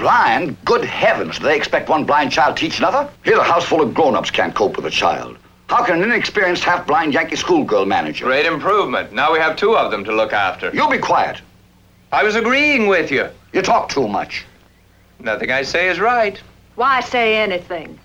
Blind? Good heavens, do they expect one blind child to teach another? Here's a house full of grown-ups can't cope with a child. How can an inexperienced, half-blind Yankee schoolgirl manage it? Great improvement. Now we have two of them to look after. You be quiet. I was agreeing with you. You talk too much. Nothing I say is right. Why say anything?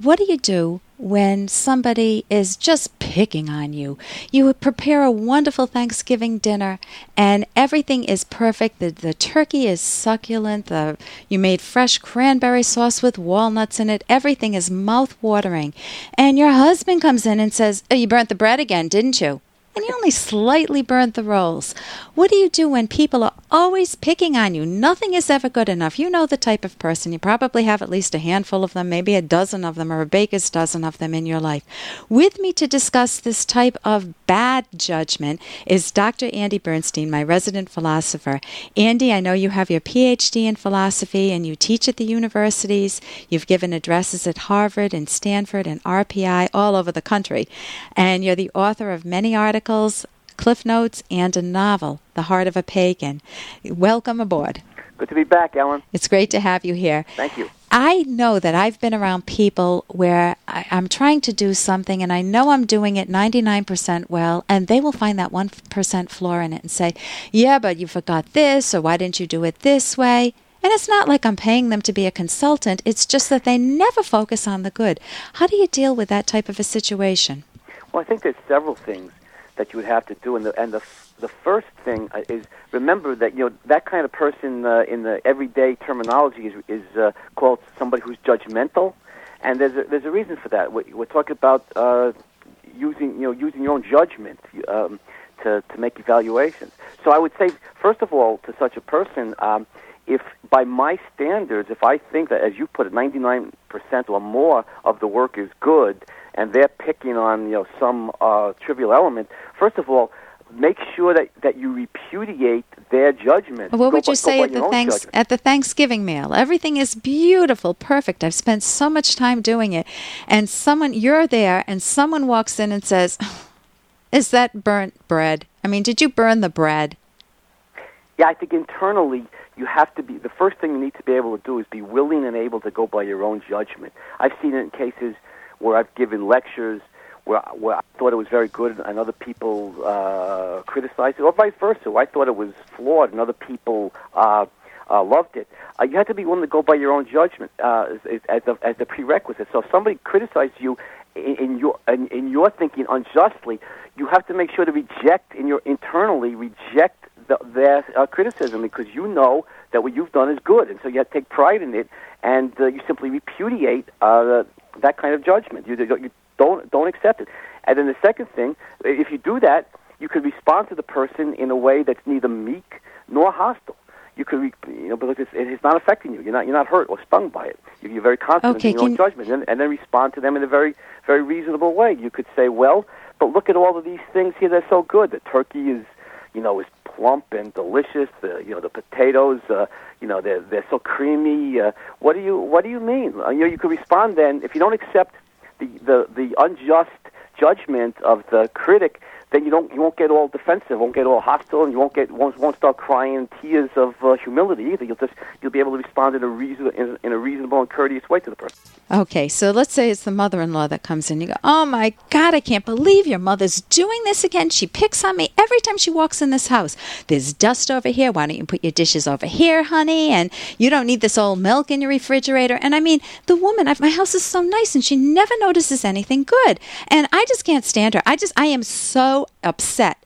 What do you do when somebody is just picking on you? You prepare a wonderful Thanksgiving dinner and everything is perfect. The, the turkey is succulent. The, you made fresh cranberry sauce with walnuts in it. Everything is mouth watering. And your husband comes in and says, oh, You burnt the bread again, didn't you? And you only slightly burnt the rolls. What do you do when people are always picking on you? Nothing is ever good enough. You know the type of person. You probably have at least a handful of them, maybe a dozen of them, or a baker's dozen of them in your life. With me to discuss this type of bad judgment is Dr. Andy Bernstein, my resident philosopher. Andy, I know you have your PhD in philosophy and you teach at the universities. You've given addresses at Harvard and Stanford and RPI all over the country. And you're the author of many articles articles, cliff notes, and a novel, The Heart of a Pagan. Welcome aboard. Good to be back, Ellen. It's great to have you here. Thank you. I know that I've been around people where I, am trying to do something and I know I'm doing it 99% well, and they will find that 1% flaw in it and say, Yeah, but you forgot this, or why didn't you do it this way? And it's not like I'm paying them to be a consultant, it's just that they never focus on the good. How do you deal with that type of a situation? Well, I think there's several things that you would have to do. And the and the the first thing uh, is remember that you know that kind of person uh, in the everyday terminology is is uh, called somebody who's judgmental, and there's a, there's a reason for that. We're, we're talking about uh, using you know using your own judgment um, to to make evaluations. So I would say first of all to such a person. Um, if by my standards, if I think that, as you put it, 99% or more of the work is good, and they're picking on you know some uh, trivial element, first of all, make sure that, that you repudiate their judgment. what would you say at the thanks at the Thanksgiving meal? Everything is beautiful, perfect. I've spent so much time doing it, and someone you're there, and someone walks in and says, "Is that burnt bread? I mean, did you burn the bread?" Yeah, I think internally you have to be the first thing you need to be able to do is be willing and able to go by your own judgment. I've seen it in cases where I've given lectures where, where I thought it was very good and other people uh, criticized it, or vice versa. I thought it was flawed and other people uh, uh, loved it. Uh, you have to be willing to go by your own judgment uh, as, as, the, as the prerequisite. So if somebody criticizes you in, in your in, in your thinking unjustly, you have to make sure to reject in your internally reject the, their uh, criticism because you know that what you've done is good, and so you have to take pride in it, and uh, you simply repudiate uh, that kind of judgment. You, you don't don't accept it. And then the second thing, if you do that, you could respond to the person in a way that's neither meek nor hostile. You could, you know, because it's, it's not affecting you. You're not you're not hurt or stung by it. You're very confident okay, in your own judgment, and, and then respond to them in a very very reasonable way. You could say, well, but look at all of these things here. They're so good. The turkey is, you know, is plump and delicious. The you know the potatoes, uh, you know they're they're so creamy. Uh, what do you what do you mean? Uh, you know you could respond then if you don't accept the the the unjust judgment of the critic then you don't you won't get all defensive, won't get all hostile, and you won't get won't, won't start crying tears of uh, humility either. You'll just you'll be able to respond in a reason in, in, a reasonable and courteous way to the person. Okay, so let's say it's the mother-in-law that comes in. You go, oh my God, I can't believe your mother's doing this again. She picks on me every time she walks in this house. There's dust over here. Why don't you put your dishes over here, honey? And you don't need this old milk in your refrigerator. And I mean, the woman, my house is so nice, and she never notices anything good. And I just can't stand her. I just I am so upset.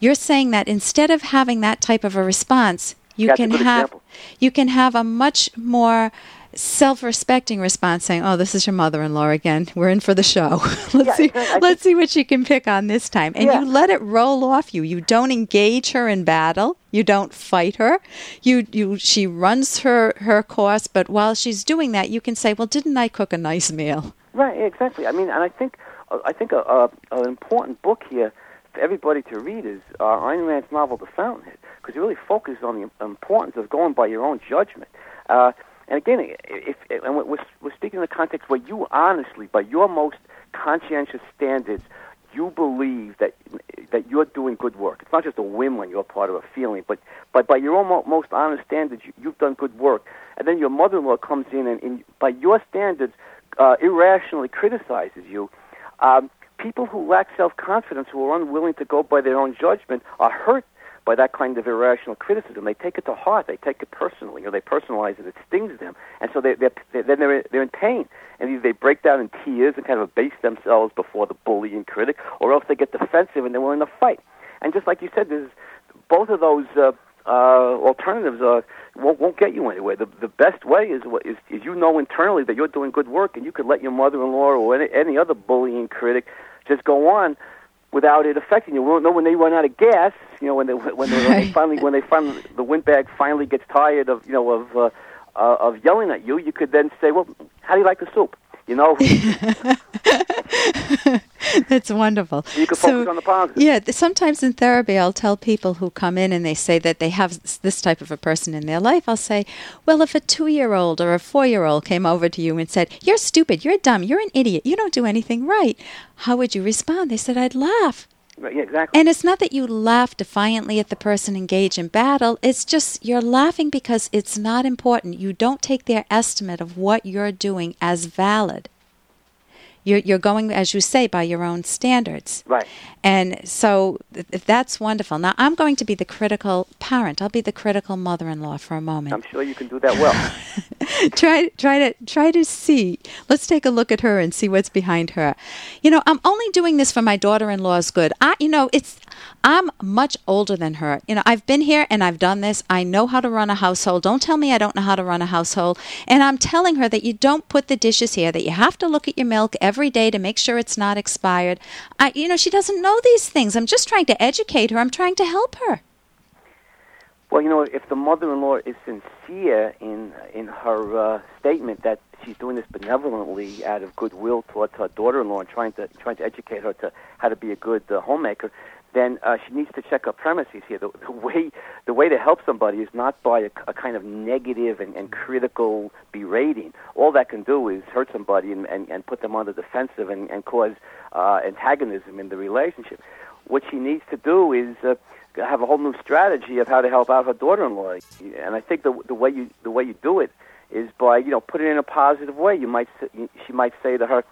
You're saying that instead of having that type of a response, you That's can have example. you can have a much more self-respecting response saying, "Oh, this is your mother-in-law again. We're in for the show. let's yeah, see let's see what she can pick on this time." And yeah. you let it roll off you. You don't engage her in battle. You don't fight her. You you she runs her her course, but while she's doing that, you can say, "Well, didn't I cook a nice meal?" Right, exactly. I mean, and I think uh, I think a, a, an important book here for everybody to read is uh, Ayn Rand's novel *The Fountainhead* because it really focuses on the importance of going by your own judgment. Uh, and again, if, and we're, we're speaking in the context where you honestly, by your most conscientious standards, you believe that that you're doing good work. It's not just a whim on your part or a feeling, but but by your own most honest standards, you, you've done good work. And then your mother-in-law comes in and, and by your standards, uh, irrationally criticizes you. Um, people who lack self-confidence, who are unwilling to go by their own judgment, are hurt by that kind of irrational criticism. They take it to heart. They take it personally, or they personalize it. It stings them, and so they, they're, they're, then they're, they're in pain. And either they break down in tears and kind of abase themselves before the bully and critic, or else they get defensive and they're willing to fight. And just like you said, there's both of those uh, uh, alternatives uh, won't, won't get you anywhere. The, the best way is, is, is you know internally that you're doing good work, and you could let your mother-in-law or any, any other bullying critic just go on without it affecting you. Know when they run out of gas. You know, when they when they, when they finally when they finally the windbag finally gets tired of you know of uh, uh, of yelling at you, you could then say, "Well, how do you like the soup?" You know. That's wonderful. You can focus on the positive. Yeah, sometimes in therapy, I'll tell people who come in and they say that they have this type of a person in their life. I'll say, well, if a two year old or a four year old came over to you and said, You're stupid, you're dumb, you're an idiot, you don't do anything right, how would you respond? They said, I'd laugh. Right, yeah, exactly. And it's not that you laugh defiantly at the person engaged in battle. It's just you're laughing because it's not important. You don't take their estimate of what you're doing as valid. You're, you're going, as you say, by your own standards. Right. And so th- that's wonderful. Now, I'm going to be the critical parent. I'll be the critical mother in law for a moment. I'm sure you can do that well. try try to try to see. Let's take a look at her and see what's behind her. You know, I'm only doing this for my daughter-in-law's good. I you know, it's I'm much older than her. You know, I've been here and I've done this. I know how to run a household. Don't tell me I don't know how to run a household. And I'm telling her that you don't put the dishes here, that you have to look at your milk every day to make sure it's not expired. I you know, she doesn't know these things. I'm just trying to educate her. I'm trying to help her. Well, you know, if the mother-in-law is sincere in in her uh, statement that she's doing this benevolently out of goodwill towards her daughter-in-law and trying to trying to educate her to how to be a good uh, homemaker, then uh, she needs to check her premises here. The, the way the way to help somebody is not by a, a kind of negative and, and critical berating. All that can do is hurt somebody and, and, and put them on the defensive and, and cause uh, antagonism in the relationship. What she needs to do is uh, have a whole new strategy of how to help out her daughter-in-law. And I think the the way you the way you do it is by you know put it in a positive way. You might she might say to her,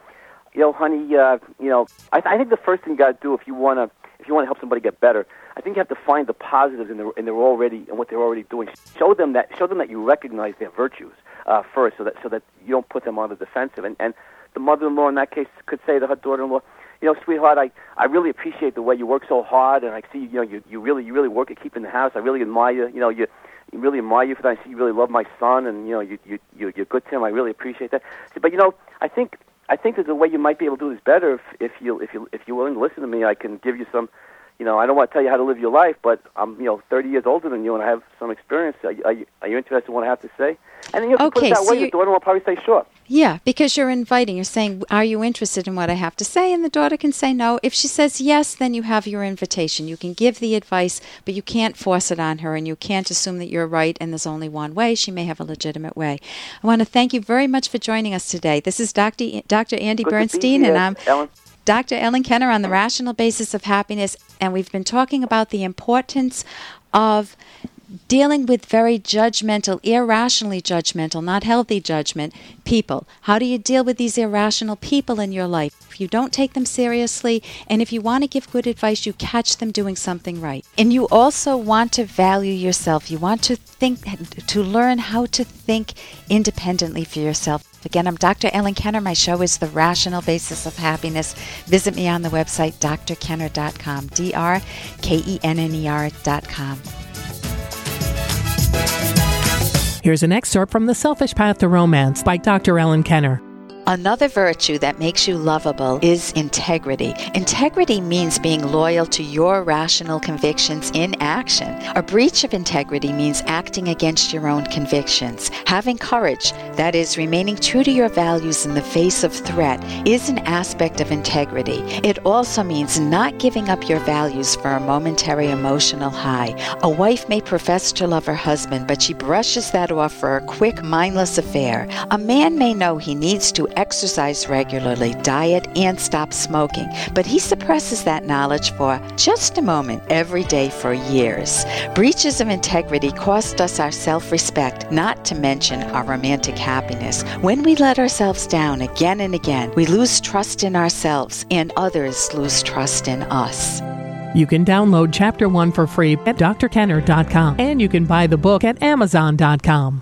you know, honey, uh, you know, I, I think the first thing you got to do if you want to if you want to help somebody get better, I think you have to find the positives in their in their already and what they're already doing. Show them that show them that you recognize their virtues uh, first, so that so that you don't put them on the defensive. And and the mother-in-law in that case could say to her daughter-in-law, you know, sweetheart, I, I really appreciate the way you work so hard, and I see, you know, you, you really you really work at keeping the house. I really admire you. You know, you, really admire you for that. I see you really love my son, and you know, you you you're good to him. I really appreciate that. But you know, I think I think there's a way you might be able to do this better if if you if you if you're willing to listen to me. I can give you some. You know, I don't want to tell you how to live your life, but I'm, you know, 30 years older than you, and I have some experience. Are, you- are, you, are you interested in what I have to say? And then you have to put it that so way. you- The daughter will probably say, "Sure." Yeah, because you're inviting. You're saying, Are you interested in what I have to say? And the daughter can say no. If she says yes, then you have your invitation. You can give the advice, but you can't force it on her, and you can't assume that you're right and there's only one way. She may have a legitimate way. I want to thank you very much for joining us today. This is Dr. E- Dr. Andy Good Bernstein, and I'm Ellen. Dr. Ellen Kenner on the rational basis of happiness, and we've been talking about the importance of dealing with very judgmental, irrationally judgmental, not healthy judgment people. How do you deal with these irrational people in your life? If you don't take them seriously, and if you want to give good advice, you catch them doing something right. And you also want to value yourself. You want to think, to learn how to think independently for yourself. Again, I'm Dr. Ellen Kenner. My show is The Rational Basis of Happiness. Visit me on the website drkenner.com, D R K E N N E R.com. Here's an excerpt from The Selfish Path to Romance by Dr. Ellen Kenner. Another virtue that makes you lovable is integrity. Integrity means being loyal to your rational convictions in action. A breach of integrity means acting against your own convictions. Having courage, that is, remaining true to your values in the face of threat, is an aspect of integrity. It also means not giving up your values for a momentary emotional high. A wife may profess to love her husband, but she brushes that off for a quick, mindless affair. A man may know he needs to exercise regularly, diet, and stop smoking. But he suppresses that knowledge for just a moment every day for years. Breaches of integrity cost us our self respect, not to mention our romantic happiness. When we let ourselves down again and again, we lose trust in ourselves and others lose trust in us. You can download Chapter 1 for free at drkenner.com and you can buy the book at amazon.com.